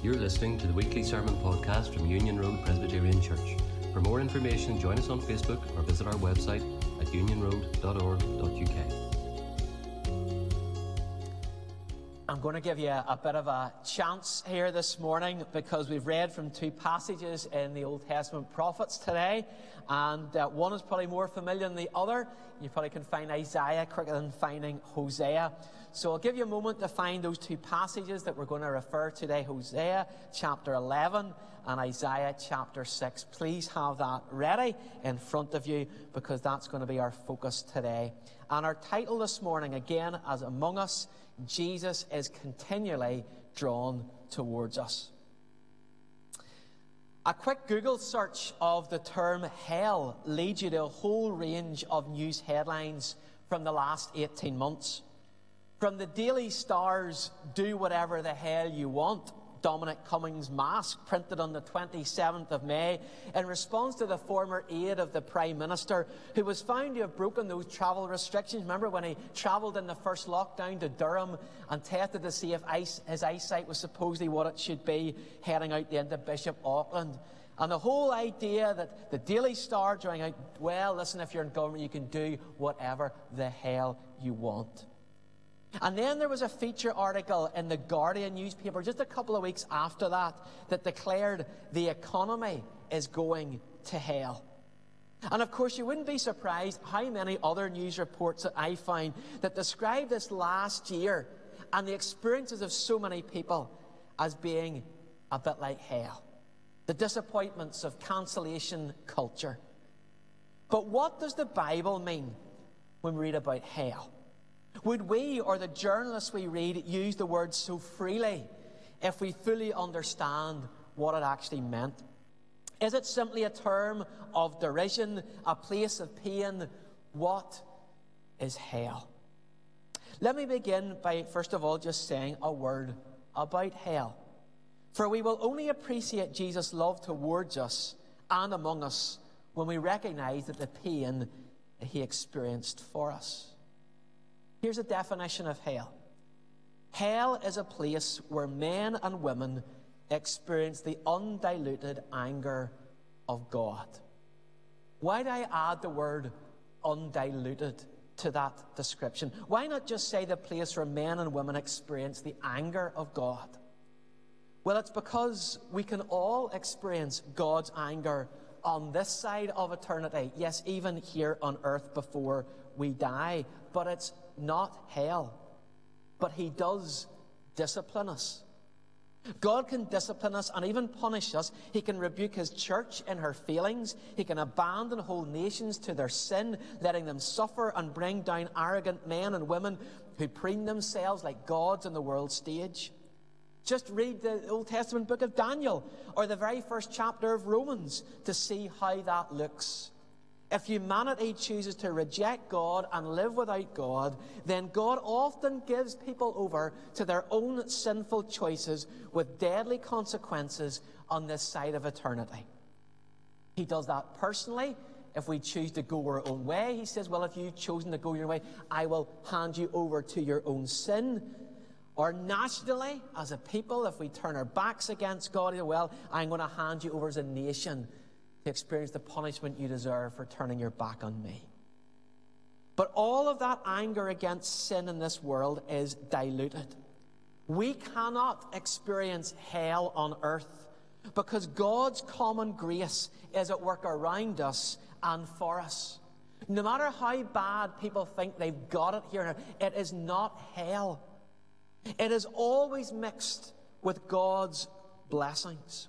You're listening to the weekly sermon podcast from Union Road Presbyterian Church. For more information, join us on Facebook or visit our website at unionroad.org.uk. I'm going to give you a bit of a chance here this morning because we've read from two passages in the Old Testament prophets today, and uh, one is probably more familiar than the other. You probably can find Isaiah quicker than finding Hosea. So I'll give you a moment to find those two passages that we're going to refer to today Hosea chapter 11 and Isaiah chapter 6. Please have that ready in front of you because that's going to be our focus today. And our title this morning, again, as Among Us, Jesus is continually drawn towards us. A quick Google search of the term hell leads you to a whole range of news headlines from the last 18 months. From the Daily Star's Do Whatever the Hell You Want Dominic Cummings' mask, printed on the 27th of May, in response to the former aide of the Prime Minister, who was found to have broken those travel restrictions. Remember when he travelled in the first lockdown to Durham and tested to see if his eyesight was supposedly what it should be, heading out the end of Bishop Auckland. And the whole idea that the Daily Star drawing out, well, listen, if you're in government, you can do whatever the hell you want. And then there was a feature article in the Guardian newspaper just a couple of weeks after that that declared the economy is going to hell. And of course, you wouldn't be surprised how many other news reports that I find that describe this last year and the experiences of so many people as being a bit like hell. The disappointments of cancellation culture. But what does the Bible mean when we read about hell? Would we or the journalists we read use the word so freely if we fully understand what it actually meant? Is it simply a term of derision, a place of pain? What is hell? Let me begin by, first of all, just saying a word about hell. For we will only appreciate Jesus' love towards us and among us when we recognize that the pain he experienced for us. Here's a definition of hell Hell is a place where men and women experience the undiluted anger of God. Why do I add the word undiluted to that description? Why not just say the place where men and women experience the anger of God? Well, it's because we can all experience God's anger on this side of eternity. Yes, even here on earth before we die. But it's not hell. But He does discipline us. God can discipline us and even punish us. He can rebuke His church in her failings. He can abandon whole nations to their sin, letting them suffer and bring down arrogant men and women who preen themselves like gods on the world stage. Just read the Old Testament book of Daniel or the very first chapter of Romans to see how that looks. If humanity chooses to reject God and live without God, then God often gives people over to their own sinful choices with deadly consequences on this side of eternity. He does that personally. If we choose to go our own way, he says, Well, if you've chosen to go your way, I will hand you over to your own sin. Or nationally, as a people, if we turn our backs against God, well, I'm going to hand you over as a nation to experience the punishment you deserve for turning your back on me. But all of that anger against sin in this world is diluted. We cannot experience hell on earth because God's common grace is at work around us and for us. No matter how bad people think they've got it here, it is not hell. It is always mixed with God's blessings.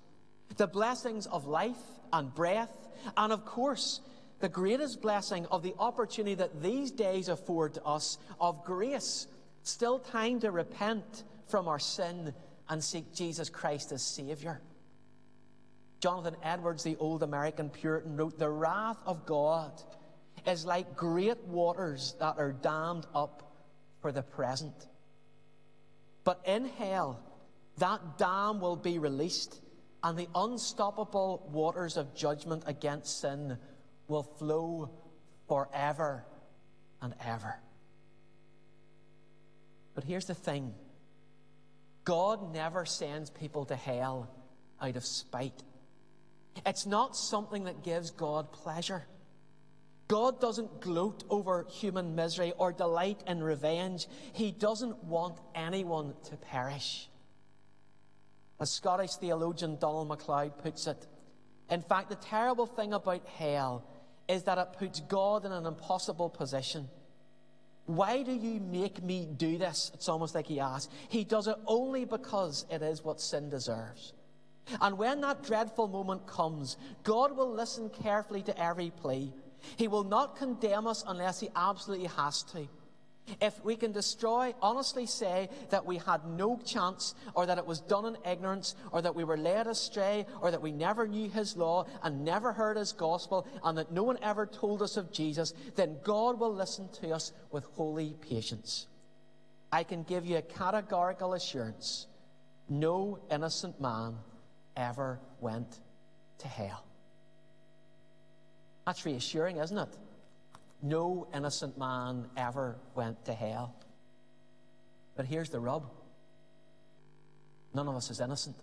The blessings of life and breath, and of course, the greatest blessing of the opportunity that these days afford to us of grace, still time to repent from our sin and seek Jesus Christ as Savior. Jonathan Edwards, the old American Puritan, wrote The wrath of God is like great waters that are dammed up for the present. But in hell, that dam will be released and the unstoppable waters of judgment against sin will flow forever and ever. But here's the thing God never sends people to hell out of spite. It's not something that gives God pleasure. God doesn't gloat over human misery or delight in revenge. He doesn't want anyone to perish. As Scottish theologian Donald MacLeod puts it, in fact, the terrible thing about hell is that it puts God in an impossible position. Why do you make me do this? It's almost like he asks. He does it only because it is what sin deserves. And when that dreadful moment comes, God will listen carefully to every plea. He will not condemn us unless he absolutely has to. If we can destroy, honestly say that we had no chance, or that it was done in ignorance, or that we were led astray, or that we never knew His law and never heard His gospel, and that no one ever told us of Jesus, then God will listen to us with holy patience. I can give you a categorical assurance no innocent man ever went to hell. That's reassuring, isn't it? No innocent man ever went to hell. But here's the rub none of us is innocent.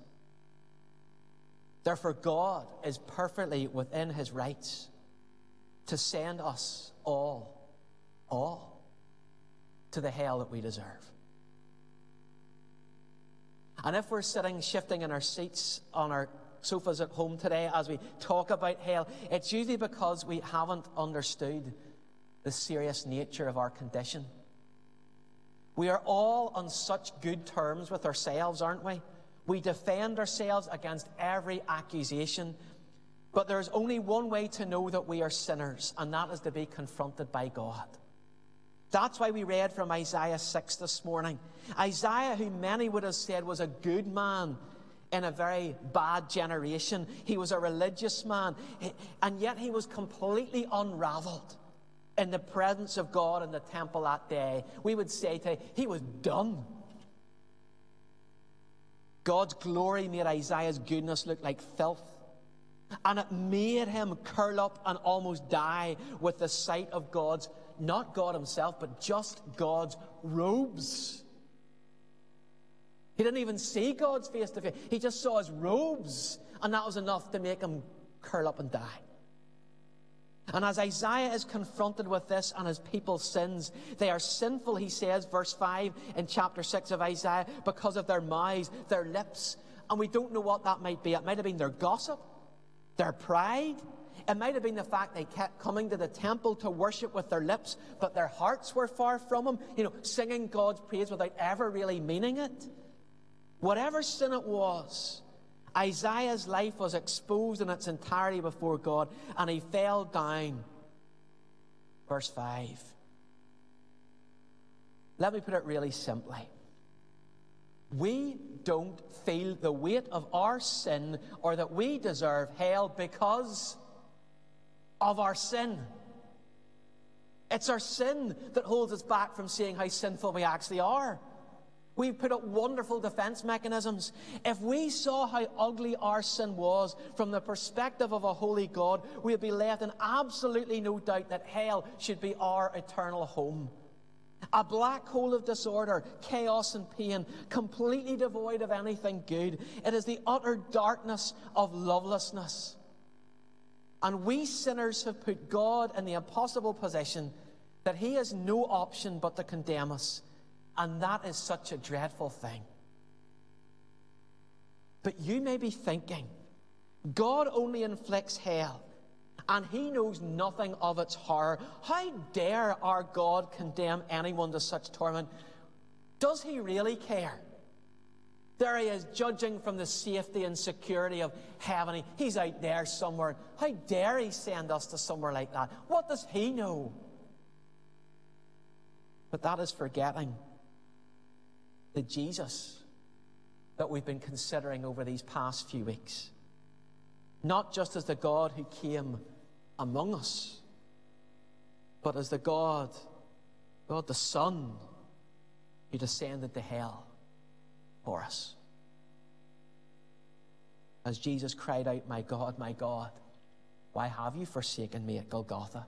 Therefore, God is perfectly within his rights to send us all, all, to the hell that we deserve. And if we're sitting, shifting in our seats on our sofas at home today as we talk about hell, it's usually because we haven't understood the serious nature of our condition. We are all on such good terms with ourselves, aren't we? We defend ourselves against every accusation. But there's only one way to know that we are sinners, and that is to be confronted by God. That's why we read from Isaiah 6 this morning. Isaiah, who many would have said was a good man in a very bad generation, he was a religious man, and yet he was completely unraveled in the presence of God in the temple that day, we would say today, he was done. God's glory made Isaiah's goodness look like filth. And it made him curl up and almost die with the sight of God's, not God himself, but just God's robes. He didn't even see God's face to face. He just saw his robes, and that was enough to make him curl up and die. And as Isaiah is confronted with this and his people's sins, they are sinful, he says, verse 5 in chapter 6 of Isaiah, because of their mouths, their lips. And we don't know what that might be. It might have been their gossip, their pride. It might have been the fact they kept coming to the temple to worship with their lips, but their hearts were far from him, you know, singing God's praise without ever really meaning it. Whatever sin it was, Isaiah's life was exposed in its entirety before God, and he fell down. Verse 5. Let me put it really simply. We don't feel the weight of our sin or that we deserve hell because of our sin. It's our sin that holds us back from seeing how sinful we actually are. We've put up wonderful defense mechanisms. If we saw how ugly our sin was from the perspective of a holy God, we'd be left in absolutely no doubt that hell should be our eternal home. A black hole of disorder, chaos, and pain, completely devoid of anything good. It is the utter darkness of lovelessness. And we sinners have put God in the impossible position that He has no option but to condemn us. And that is such a dreadful thing. But you may be thinking, God only inflicts hell, and he knows nothing of its horror. How dare our God condemn anyone to such torment? Does he really care? There he is, judging from the safety and security of heaven. He's out there somewhere. How dare he send us to somewhere like that? What does he know? But that is forgetting the Jesus that we've been considering over these past few weeks. Not just as the God who came among us, but as the God, God the Son, who descended to hell for us. As Jesus cried out, My God, my God, why have you forsaken me at Golgotha?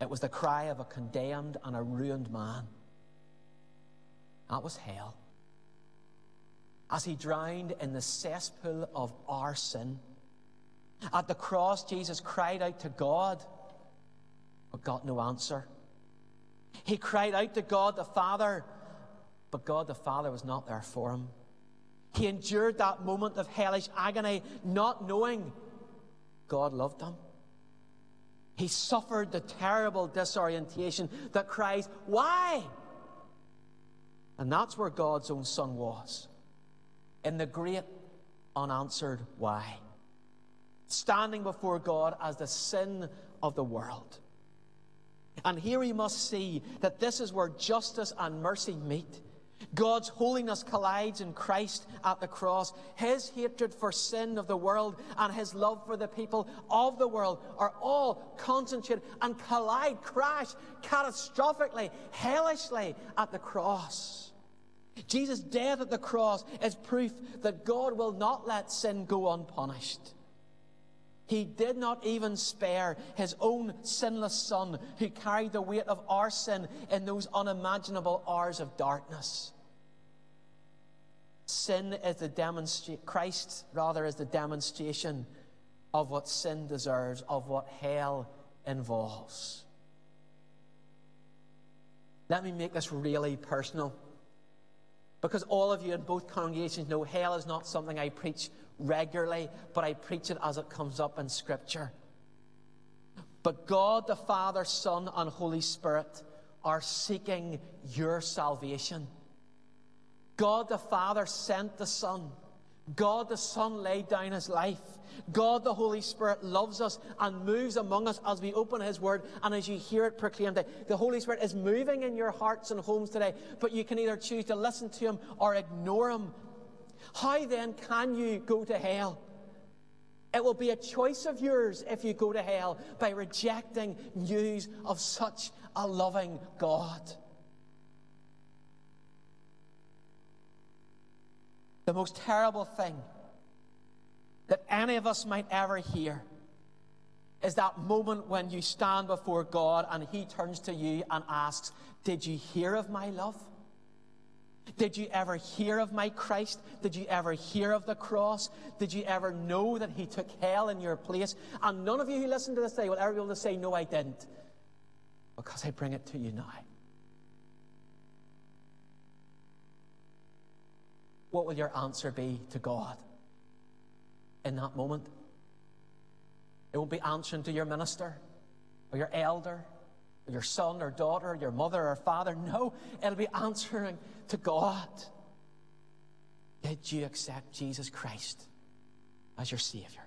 It was the cry of a condemned and a ruined man. That was hell. as he drowned in the cesspool of our sin. At the cross, Jesus cried out to God, but got no answer. He cried out to God the Father, but God the Father was not there for him. He endured that moment of hellish agony, not knowing God loved him. He suffered the terrible disorientation that cries, Why? And that's where God's own Son was, in the great unanswered why. Standing before God as the sin of the world. And here we must see that this is where justice and mercy meet. God's holiness collides in Christ at the cross. His hatred for sin of the world and his love for the people of the world are all concentrated and collide, crash catastrophically, hellishly at the cross. Jesus' death at the cross is proof that God will not let sin go unpunished. He did not even spare his own sinless Son, who carried the weight of our sin in those unimaginable hours of darkness. Sin is the demonstration, Christ rather is the demonstration of what sin deserves, of what hell involves. Let me make this really personal. Because all of you in both congregations know hell is not something I preach regularly, but I preach it as it comes up in Scripture. But God, the Father, Son, and Holy Spirit are seeking your salvation. God the Father sent the Son. God the Son laid down his life. God the Holy Spirit loves us and moves among us as we open his word and as you hear it proclaimed. The Holy Spirit is moving in your hearts and homes today, but you can either choose to listen to him or ignore him how then can you go to hell? It will be a choice of yours if you go to hell by rejecting news of such a loving God. The most terrible thing that any of us might ever hear is that moment when you stand before God and He turns to you and asks, Did you hear of my love? Did you ever hear of my Christ? Did you ever hear of the cross? Did you ever know that He took hell in your place? And none of you who listen to this today will ever be able to say, No, I didn't. Because I bring it to you now. What will your answer be to God in that moment? It won't be answering to your minister or your elder your son or daughter, your mother or father. No, it'll be answering to God. Did you accept Jesus Christ as your Savior?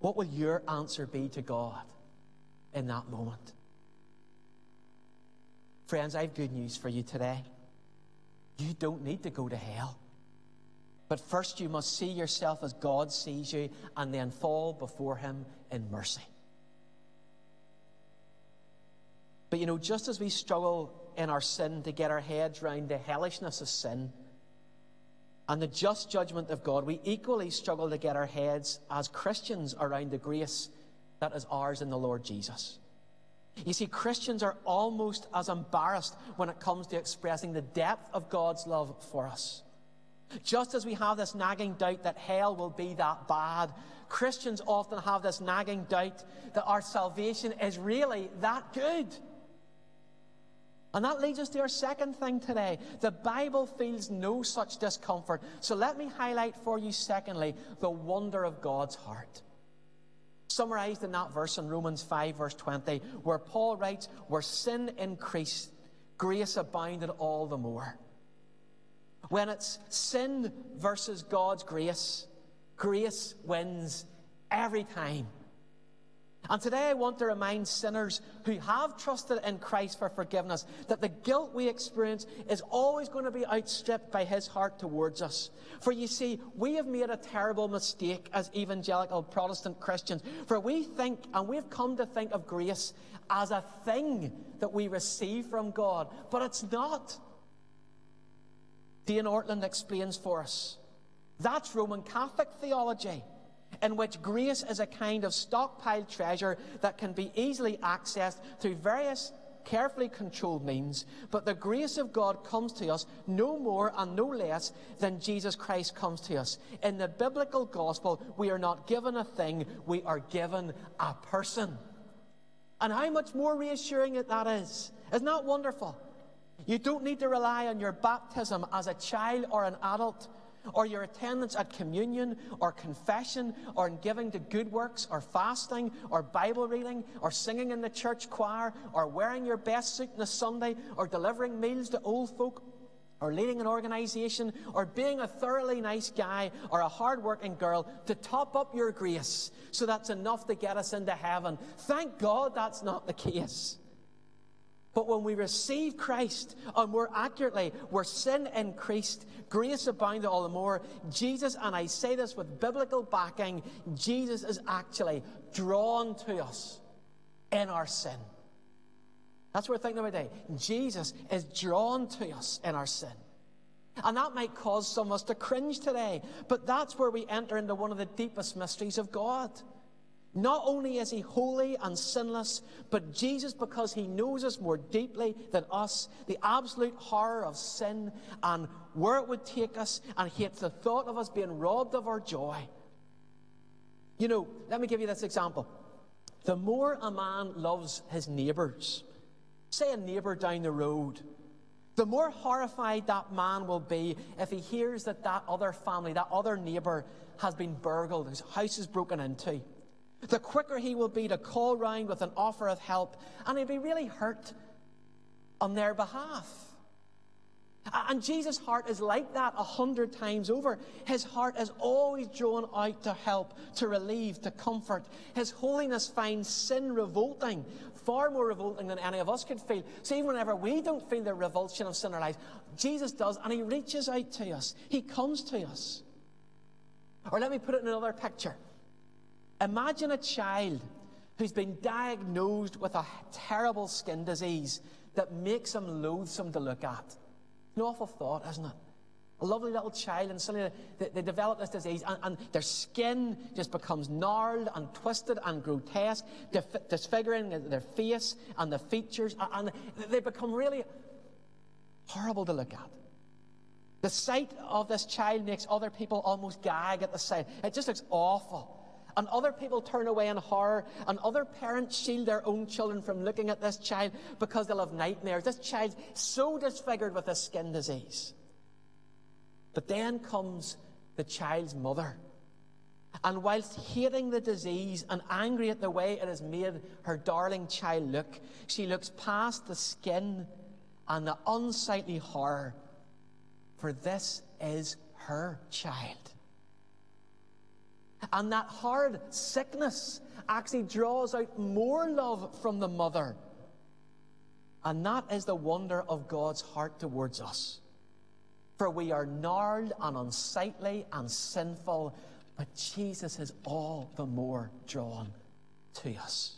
What will your answer be to God in that moment? Friends, I have good news for you today. You don't need to go to hell. But first, you must see yourself as God sees you and then fall before Him in mercy. But you know, just as we struggle in our sin to get our heads round the hellishness of sin and the just judgment of God, we equally struggle to get our heads as Christians around the grace that is ours in the Lord Jesus. You see, Christians are almost as embarrassed when it comes to expressing the depth of God's love for us. Just as we have this nagging doubt that hell will be that bad, Christians often have this nagging doubt that our salvation is really that good. And that leads us to our second thing today. The Bible feels no such discomfort. So let me highlight for you, secondly, the wonder of God's heart. Summarized in that verse in Romans 5, verse 20, where Paul writes, Where sin increased, grace abounded all the more. When it's sin versus God's grace, grace wins every time. And today I want to remind sinners who have trusted in Christ for forgiveness that the guilt we experience is always going to be outstripped by his heart towards us. For you see, we have made a terrible mistake as evangelical Protestant Christians. For we think, and we've come to think of grace as a thing that we receive from God, but it's not. Dane Ortlund explains for us. That's Roman Catholic theology in which grace is a kind of stockpiled treasure that can be easily accessed through various carefully controlled means, but the grace of God comes to us no more and no less than Jesus Christ comes to us. In the biblical gospel, we are not given a thing, we are given a person. And how much more reassuring that is. Isn't that wonderful? You don't need to rely on your baptism as a child or an adult or your attendance at communion or confession or in giving to good works or fasting or Bible reading or singing in the church choir or wearing your best suit on a Sunday or delivering meals to old folk or leading an organization or being a thoroughly nice guy or a hard-working girl to top up your grace so that's enough to get us into heaven. Thank God that's not the case. But when we receive Christ, or more accurately, where sin increased, grace abounded all the more. Jesus, and I say this with biblical backing, Jesus is actually drawn to us in our sin. That's what we're thinking about today. Jesus is drawn to us in our sin. And that might cause some of us to cringe today, but that's where we enter into one of the deepest mysteries of God. Not only is he holy and sinless, but Jesus, because he knows us more deeply than us, the absolute horror of sin and where it would take us, and hates the thought of us being robbed of our joy. You know, let me give you this example. The more a man loves his neighbours, say a neighbour down the road, the more horrified that man will be if he hears that that other family, that other neighbour, has been burgled, his house is broken into the quicker he will be to call round with an offer of help, and he'll be really hurt on their behalf. And Jesus' heart is like that a hundred times over. His heart is always drawn out to help, to relieve, to comfort. His holiness finds sin revolting, far more revolting than any of us could feel. So even whenever we don't feel the revulsion of sin in our lives, Jesus does, and he reaches out to us. He comes to us. Or let me put it in another picture. Imagine a child who's been diagnosed with a terrible skin disease that makes him loathsome to look at. An awful thought, isn't it? A lovely little child, and suddenly they, they develop this disease, and, and, their skin just becomes gnarled and twisted and grotesque, disfiguring their face and the features, and they become really horrible to look at. The sight of this child makes other people almost gag at the sight. It just looks awful and other people turn away in horror, and other parents shield their own children from looking at this child because they'll have nightmares. This child's so disfigured with a skin disease. But then comes the child's mother. And whilst hating the disease and angry at the way it has made her darling child look, she looks past the skin and the unsightly horror, for this is her child. And that hard sickness actually draws out more love from the mother. And that is the wonder of God's heart towards us. For we are gnarled and unsightly and sinful, but Jesus is all the more drawn to us.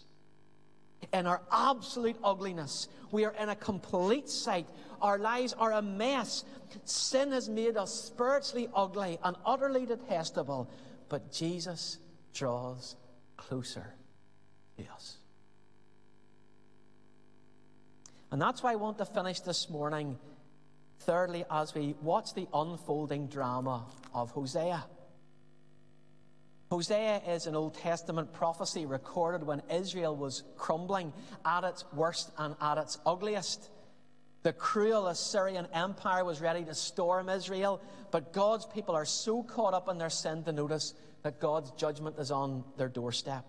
In our absolute ugliness, we are in a complete sight. Our lives are a mess. Sin has made us spiritually ugly and utterly detestable. But Jesus draws closer to us. And that's why I want to finish this morning, thirdly, as we watch the unfolding drama of Hosea. Hosea is an Old Testament prophecy recorded when Israel was crumbling at its worst and at its ugliest. The cruel Assyrian Empire was ready to storm Israel, but God's people are so caught up in their sin to notice that God's judgment is on their doorstep.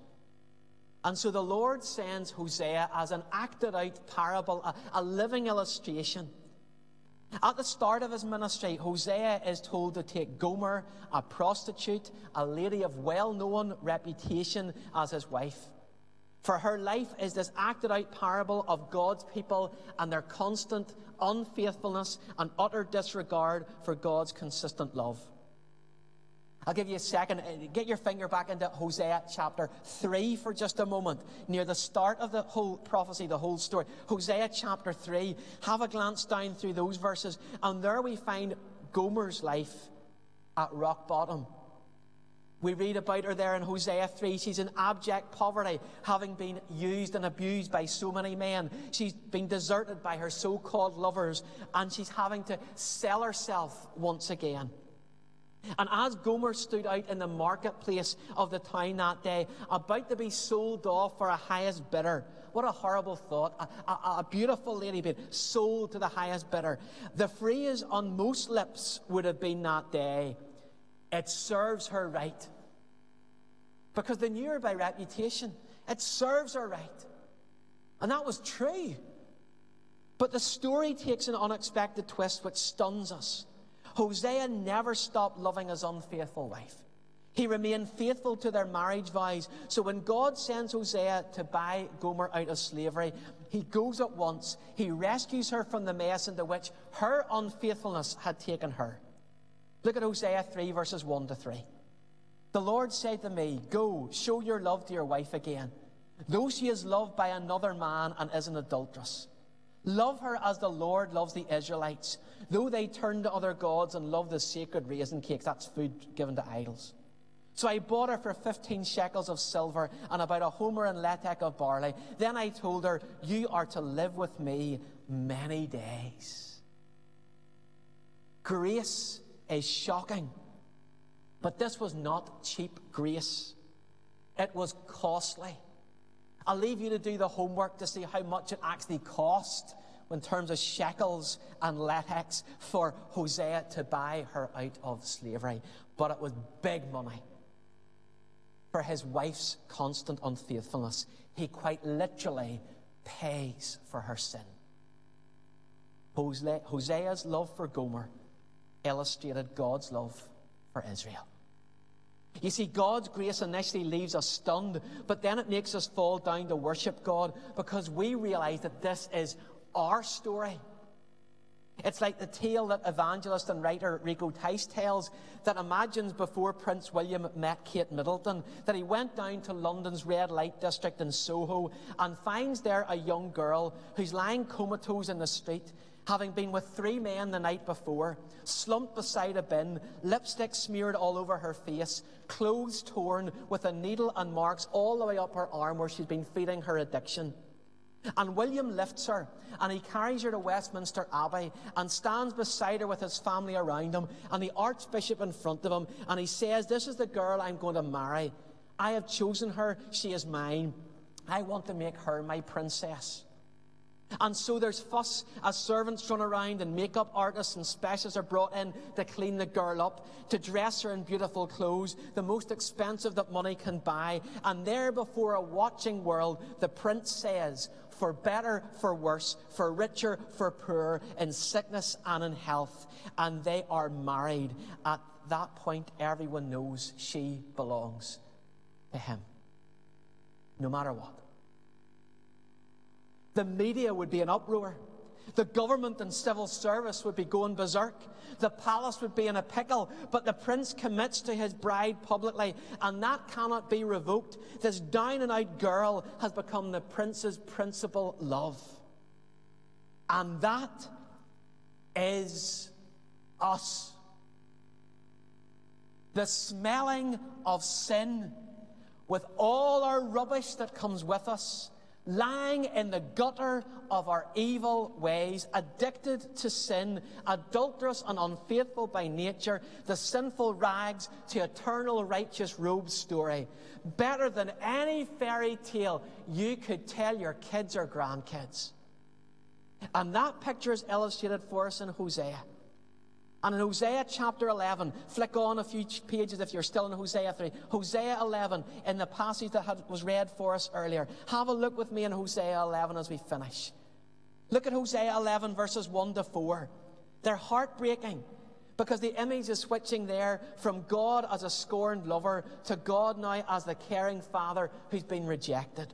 And so the Lord sends Hosea as an acted out parable, a, a living illustration. At the start of his ministry, Hosea is told to take Gomer, a prostitute, a lady of well known reputation, as his wife. For her life is this acted out parable of God's people and their constant unfaithfulness and utter disregard for God's consistent love. I'll give you a second. Uh, get your finger back into Hosea chapter 3 for just a moment. Near the start of the whole prophecy, the whole story. Hosea chapter 3. Have a glance down through those verses. And there we find Gomer's life at rock bottom. We read about her there in Hosea 3. She's in abject poverty, having been used and abused by so many men. She's been deserted by her so called lovers, and she's having to sell herself once again. And as Gomer stood out in the marketplace of the town that day, about to be sold off for a highest bidder, what a horrible thought. A, a, a, beautiful lady being sold to the highest bidder. The phrase on most lips would have been that day, it serves her right. Because they knew her by reputation. It serves her right. And that was true. But the story takes an unexpected twist which stuns us. Hosea never stopped loving his unfaithful wife. He remained faithful to their marriage vows. So when God sends Hosea to buy Gomer out of slavery, he goes at once. He rescues her from the mess into which her unfaithfulness had taken her. Look at Hosea 3, verses 1 to 3. The Lord said to me, Go, show your love to your wife again, though she is loved by another man and is an adulteress. Love her as the Lord loves the Israelites, though they turn to other gods and love the sacred raisin cakes. That's food given to idols. So I bought her for 15 shekels of silver and about a homer and lethek of barley. Then I told her, You are to live with me many days. Grace is shocking. But this was not cheap grace, it was costly. I'll leave you to do the homework to see how much it actually cost in terms of shekels and letheks for Hosea to buy her out of slavery. But it was big money for his wife's constant unfaithfulness. He quite literally pays for her sin. Hosea's love for Gomer illustrated God's love for Israel. You see, God's grace initially leaves us stunned, but then it makes us fall down to worship God because we realize that this is our story. It's like the tale that evangelist and writer Rico Tice tells that imagines before Prince William met Kate Middleton that he went down to London's red light district in Soho and finds there a young girl who's lying comatose in the street having been with three men the night before, slumped beside a bin, lipstick smeared all over her face, clothes torn with a needle and marks all the way up her arm where she's been feeding her addiction. And William lifts her and he carries her to Westminster Abbey and stands beside her with his family around him and the Archbishop in front of him. And he says, This is the girl I'm going to marry. I have chosen her. She is mine. I want to make her my princess. And so there's fuss as servants run around and makeup artists and specialists are brought in to clean the girl up, to dress her in beautiful clothes, the most expensive that money can buy. And there before a watching world, the prince says, for better, for worse, for richer, for poorer, in sickness and in health. And they are married. At that point, everyone knows she belongs to him. No matter what. The media would be in uproar. The government and civil service would be going berserk. The palace would be in a pickle. But the prince commits to his bride publicly, and that cannot be revoked. This down and out girl has become the prince's principal love. And that is us. The smelling of sin with all our rubbish that comes with us lying in the gutter of our evil ways, addicted to sin, adulterous and unfaithful by nature, the sinful rags to eternal righteous robes story. Better than any fairy tale you could tell your kids or grandkids. And that picture is illustrated for us in Hosea. And in Hosea chapter 11, flick on a few pages if you're still in Hosea 3. Hosea 11, in the passage that had, was read for us earlier. Have a look with me in Hosea 11 as we finish. Look at Hosea 11, verses 1 to 4. They're heartbreaking because the image is switching there from God as a scorned lover to God now as the caring father who's been rejected.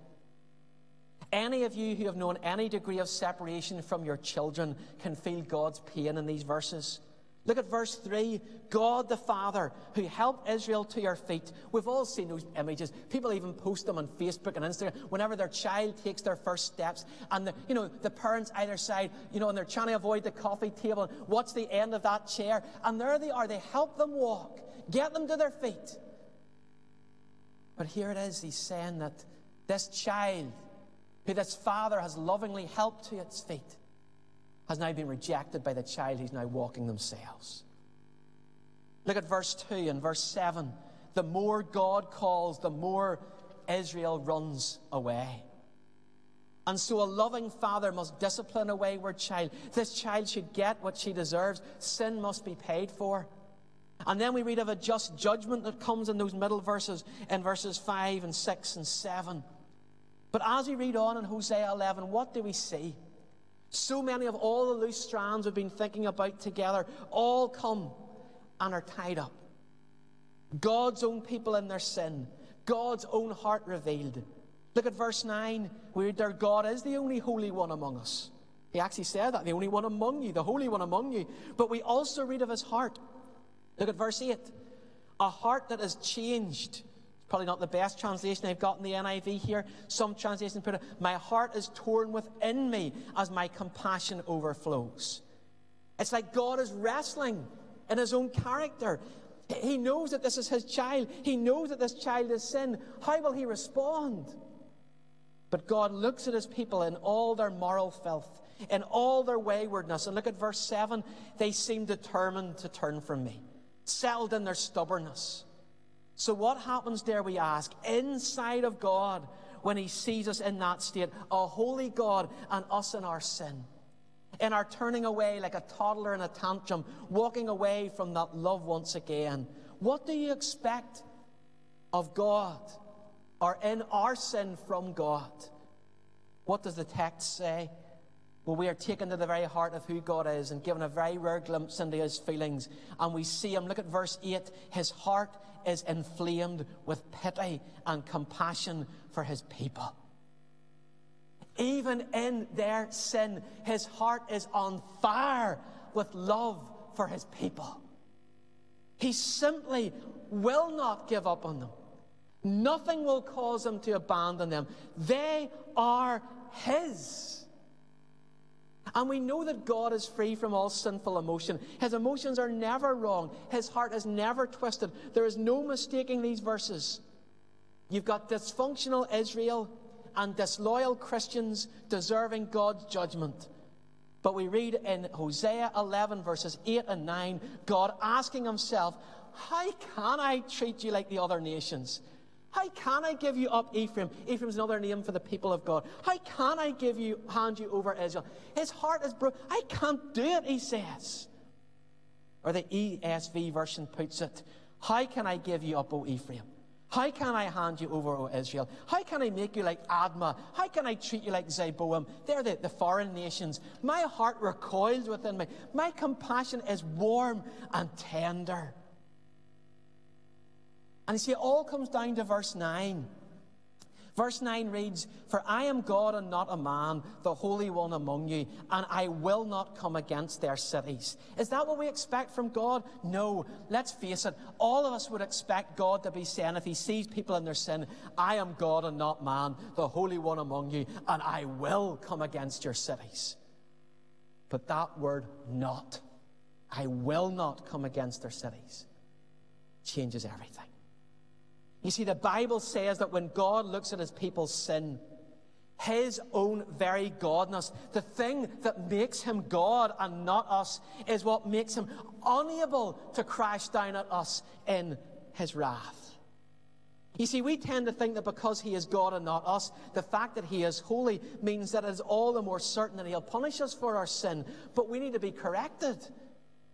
Any of you who have known any degree of separation from your children can feel God's pain in these verses. Look at verse 3 God the Father, who helped Israel to your feet. We've all seen those images. People even post them on Facebook and Instagram whenever their child takes their first steps. And, the, you know, the parents either side, you know, and they're trying to avoid the coffee table. And What's the end of that chair? And there they are. They help them walk, get them to their feet. But here it is, he's saying that this child, who this father has lovingly helped to its feet, has now been rejected by the child who's now walking themselves. Look at verse 2 and verse 7. The more God calls, the more Israel runs away. And so a loving father must discipline a wayward child. This child should get what she deserves. Sin must be paid for. And then we read of a just judgment that comes in those middle verses, in verses 5 and 6 and 7. But as we read on in Hosea 11, what do we see? So many of all the loose strands we've been thinking about together all come and are tied up. God's own people in their sin, God's own heart revealed. Look at verse 9. We read there, God is the only Holy One among us. He actually said that, the only one among you, the Holy One among you. But we also read of his heart. Look at verse 8. A heart that is changed. Probably not the best translation I've got in the NIV here. Some translations put it, My heart is torn within me as my compassion overflows. It's like God is wrestling in his own character. He knows that this is his child. He knows that this child is sin. How will he respond? But God looks at his people in all their moral filth, in all their waywardness. And look at verse 7 they seem determined to turn from me, settled in their stubbornness. So, what happens there, we ask, inside of God when he sees us in that state? A holy God and us in our sin. In our turning away like a toddler in a tantrum, walking away from that love once again. What do you expect of God? are in our sin from God. What does the text say? Well, we are taken to the very heart of who God is and given a very rare glimpse into his feelings. And we see him. Look at verse 8. His heart is inflamed with pity and compassion for his people. Even in their sin, his heart is on fire with love for his people. He simply will not give up on them. Nothing will cause him to abandon them. They are his. And we know that God is free from all sinful emotion. His emotions are never wrong. His heart is never twisted. There is no mistaking these verses. You've got dysfunctional Israel and disloyal Christians deserving God's judgment. But we read in Hosea 11, verses 8 and 9, God asking himself, How can I treat you like the other nations? How can I give you up Ephraim? Ephraim's another name for the people of God. How can I give you, hand you over Israel? His heart is broken. I can't do it, he says. Or the ESV version puts it, How can I give you up, O Ephraim? How can I hand you over, O Israel? How can I make you like Admah? How can I treat you like Zeboim? They're the, the foreign nations. My heart recoils within me. My compassion is warm and tender. And you see, it all comes down to verse 9. Verse 9 reads, For I am God and not a man, the Holy One among you, and I will not come against their cities. Is that what we expect from God? No. Let's face it, all of us would expect God to be saying, if He sees people in their sin, I am God and not man, the Holy One among you, and I will come against your cities. But that word, not, I will not come against their cities, changes everything. You see, the Bible says that when God looks at his people's sin, his own very godness, the thing that makes him God and not us, is what makes him unable to crash down at us in his wrath. You see, we tend to think that because he is God and not us, the fact that he is holy means that it is all the more certain that he'll punish us for our sin. But we need to be corrected.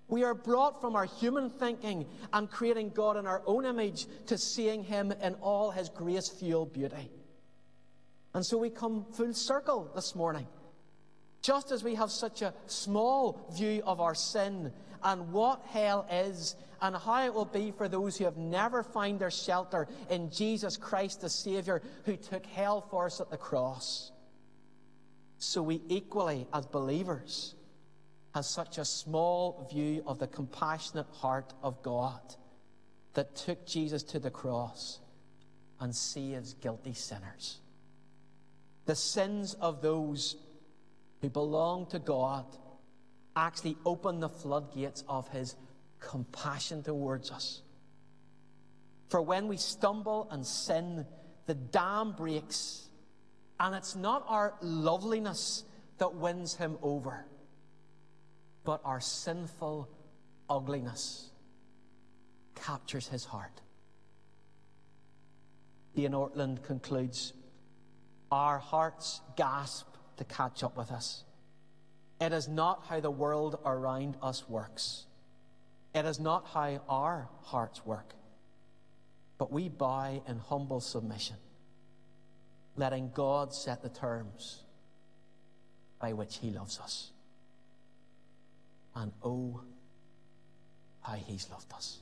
We are brought from our human thinking and creating God in our own image to seeing Him in all His grace fueled beauty. And so we come full circle this morning. Just as we have such a small view of our sin and what hell is and how it will be for those who have never found their shelter in Jesus Christ, the Savior, who took hell for us at the cross. So we equally, as believers, has such a small view of the compassionate heart of God that took Jesus to the cross and saves guilty sinners. The sins of those who belong to God actually open the floodgates of his compassion towards us. For when we stumble and sin, the dam breaks, and it's not our loveliness that wins him over, but our sinful ugliness captures his heart. Dane Ortlund concludes Our hearts gasp to catch up with us. It is not how the world around us works, it is not how our hearts work. But we bow in humble submission, letting God set the terms by which He loves us and oh, how He's loved us.